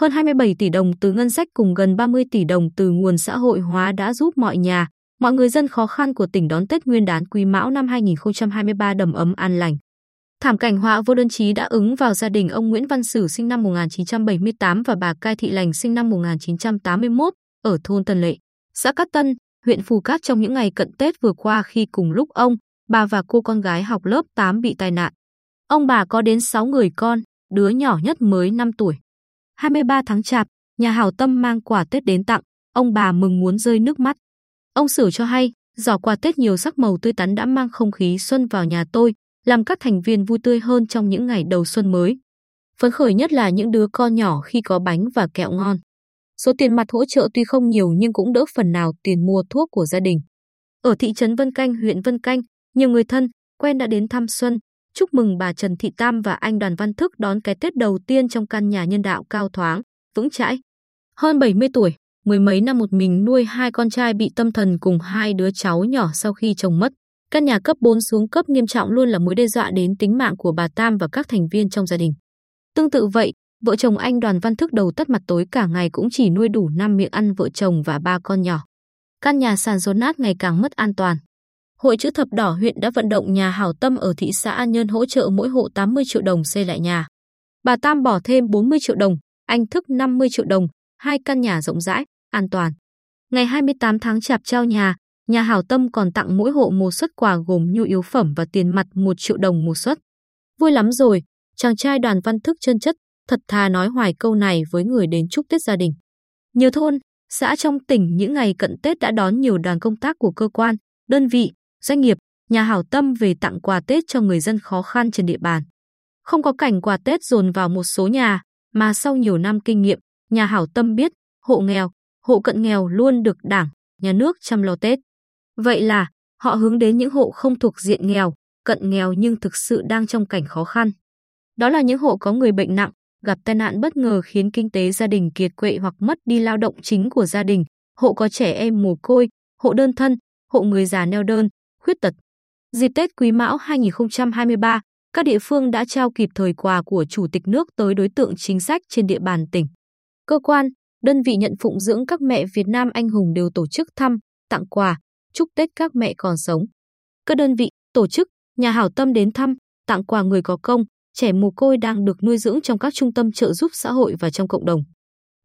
Hơn 27 tỷ đồng từ ngân sách cùng gần 30 tỷ đồng từ nguồn xã hội hóa đã giúp mọi nhà, mọi người dân khó khăn của tỉnh đón Tết Nguyên đán Quý Mão năm 2023 đầm ấm an lành. Thảm cảnh họa vô đơn chí đã ứng vào gia đình ông Nguyễn Văn Sử sinh năm 1978 và bà Cai Thị Lành sinh năm 1981 ở thôn Tân Lệ, xã Cát Tân, huyện Phù Cát trong những ngày cận Tết vừa qua khi cùng lúc ông, bà và cô con gái học lớp 8 bị tai nạn. Ông bà có đến 6 người con, đứa nhỏ nhất mới 5 tuổi. 23 tháng Chạp, nhà hảo tâm mang quà Tết đến tặng, ông bà mừng muốn rơi nước mắt. Ông Sử cho hay, giỏ quà Tết nhiều sắc màu tươi tắn đã mang không khí xuân vào nhà tôi, làm các thành viên vui tươi hơn trong những ngày đầu xuân mới. Phấn khởi nhất là những đứa con nhỏ khi có bánh và kẹo ngon. Số tiền mặt hỗ trợ tuy không nhiều nhưng cũng đỡ phần nào tiền mua thuốc của gia đình. Ở thị trấn Vân Canh, huyện Vân Canh, nhiều người thân, quen đã đến thăm xuân, chúc mừng bà Trần Thị Tam và anh Đoàn Văn Thức đón cái Tết đầu tiên trong căn nhà nhân đạo cao thoáng, vững chãi. Hơn 70 tuổi, mười mấy năm một mình nuôi hai con trai bị tâm thần cùng hai đứa cháu nhỏ sau khi chồng mất. Căn nhà cấp 4 xuống cấp nghiêm trọng luôn là mối đe dọa đến tính mạng của bà Tam và các thành viên trong gia đình. Tương tự vậy, vợ chồng anh Đoàn Văn Thức đầu tắt mặt tối cả ngày cũng chỉ nuôi đủ năm miệng ăn vợ chồng và ba con nhỏ. Căn nhà sàn rốn nát ngày càng mất an toàn. Hội chữ thập đỏ huyện đã vận động nhà hảo tâm ở thị xã An Nhơn hỗ trợ mỗi hộ 80 triệu đồng xây lại nhà. Bà Tam bỏ thêm 40 triệu đồng, anh Thức 50 triệu đồng, hai căn nhà rộng rãi, an toàn. Ngày 28 tháng Chạp trao nhà, nhà hảo tâm còn tặng mỗi hộ một suất quà gồm nhu yếu phẩm và tiền mặt 1 triệu đồng một suất. Vui lắm rồi, chàng trai đoàn văn thức chân chất, thật thà nói hoài câu này với người đến chúc Tết gia đình. Nhiều thôn, xã trong tỉnh những ngày cận Tết đã đón nhiều đoàn công tác của cơ quan, đơn vị, doanh nghiệp, nhà hảo tâm về tặng quà Tết cho người dân khó khăn trên địa bàn. Không có cảnh quà Tết dồn vào một số nhà, mà sau nhiều năm kinh nghiệm, nhà hảo tâm biết, hộ nghèo, hộ cận nghèo luôn được đảng, nhà nước chăm lo Tết. Vậy là, họ hướng đến những hộ không thuộc diện nghèo, cận nghèo nhưng thực sự đang trong cảnh khó khăn. Đó là những hộ có người bệnh nặng, gặp tai nạn bất ngờ khiến kinh tế gia đình kiệt quệ hoặc mất đi lao động chính của gia đình, hộ có trẻ em mồ côi, hộ đơn thân, hộ người già neo đơn, khuyết tật. Dịp Tết Quý Mão 2023, các địa phương đã trao kịp thời quà của Chủ tịch nước tới đối tượng chính sách trên địa bàn tỉnh. Cơ quan, đơn vị nhận phụng dưỡng các mẹ Việt Nam anh hùng đều tổ chức thăm, tặng quà, chúc Tết các mẹ còn sống. Các đơn vị, tổ chức, nhà hảo tâm đến thăm, tặng quà người có công, trẻ mồ côi đang được nuôi dưỡng trong các trung tâm trợ giúp xã hội và trong cộng đồng.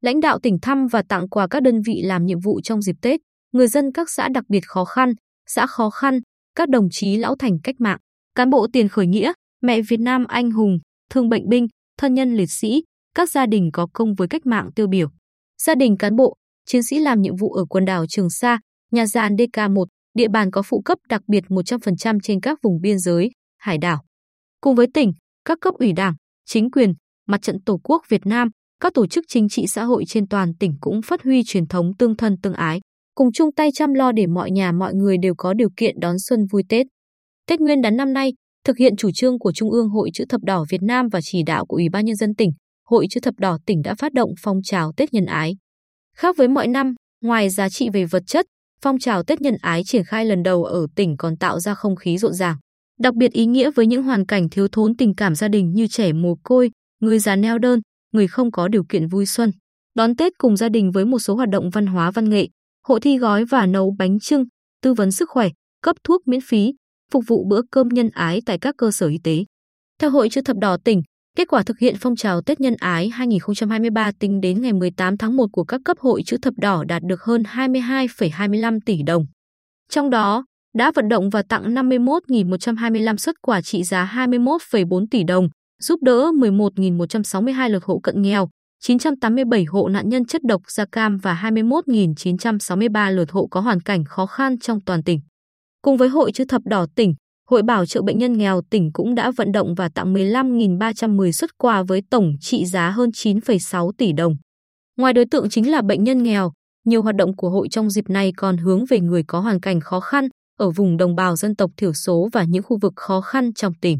Lãnh đạo tỉnh thăm và tặng quà các đơn vị làm nhiệm vụ trong dịp Tết, người dân các xã đặc biệt khó khăn, xã khó khăn, các đồng chí lão thành cách mạng, cán bộ tiền khởi nghĩa, mẹ Việt Nam anh hùng, thương bệnh binh, thân nhân liệt sĩ, các gia đình có công với cách mạng tiêu biểu. Gia đình cán bộ, chiến sĩ làm nhiệm vụ ở quần đảo Trường Sa, nhà giàn DK1, địa bàn có phụ cấp đặc biệt 100% trên các vùng biên giới, hải đảo. Cùng với tỉnh, các cấp ủy đảng, chính quyền, mặt trận Tổ quốc Việt Nam, các tổ chức chính trị xã hội trên toàn tỉnh cũng phát huy truyền thống tương thân tương ái, cùng chung tay chăm lo để mọi nhà mọi người đều có điều kiện đón xuân vui Tết. Tết Nguyên đán năm nay, thực hiện chủ trương của Trung ương Hội chữ thập đỏ Việt Nam và chỉ đạo của Ủy ban nhân dân tỉnh, Hội chữ thập đỏ tỉnh đã phát động phong trào Tết nhân ái. Khác với mọi năm, ngoài giá trị về vật chất, phong trào Tết nhân ái triển khai lần đầu ở tỉnh còn tạo ra không khí rộn ràng, đặc biệt ý nghĩa với những hoàn cảnh thiếu thốn tình cảm gia đình như trẻ mồ côi, người già neo đơn, người không có điều kiện vui xuân. Đón Tết cùng gia đình với một số hoạt động văn hóa văn nghệ, hội thi gói và nấu bánh trưng, tư vấn sức khỏe, cấp thuốc miễn phí, phục vụ bữa cơm nhân ái tại các cơ sở y tế. Theo Hội chữ thập đỏ tỉnh, kết quả thực hiện phong trào Tết nhân ái 2023 tính đến ngày 18 tháng 1 của các cấp hội chữ thập đỏ đạt được hơn 22,25 tỷ đồng. Trong đó, đã vận động và tặng 51.125 xuất quà trị giá 21,4 tỷ đồng, giúp đỡ 11.162 lượt hộ cận nghèo, 987 hộ nạn nhân chất độc da cam và 21.963 lượt hộ có hoàn cảnh khó khăn trong toàn tỉnh. Cùng với Hội chữ thập đỏ tỉnh, Hội bảo trợ bệnh nhân nghèo tỉnh cũng đã vận động và tặng 15.310 xuất quà với tổng trị giá hơn 9,6 tỷ đồng. Ngoài đối tượng chính là bệnh nhân nghèo, nhiều hoạt động của hội trong dịp này còn hướng về người có hoàn cảnh khó khăn ở vùng đồng bào dân tộc thiểu số và những khu vực khó khăn trong tỉnh.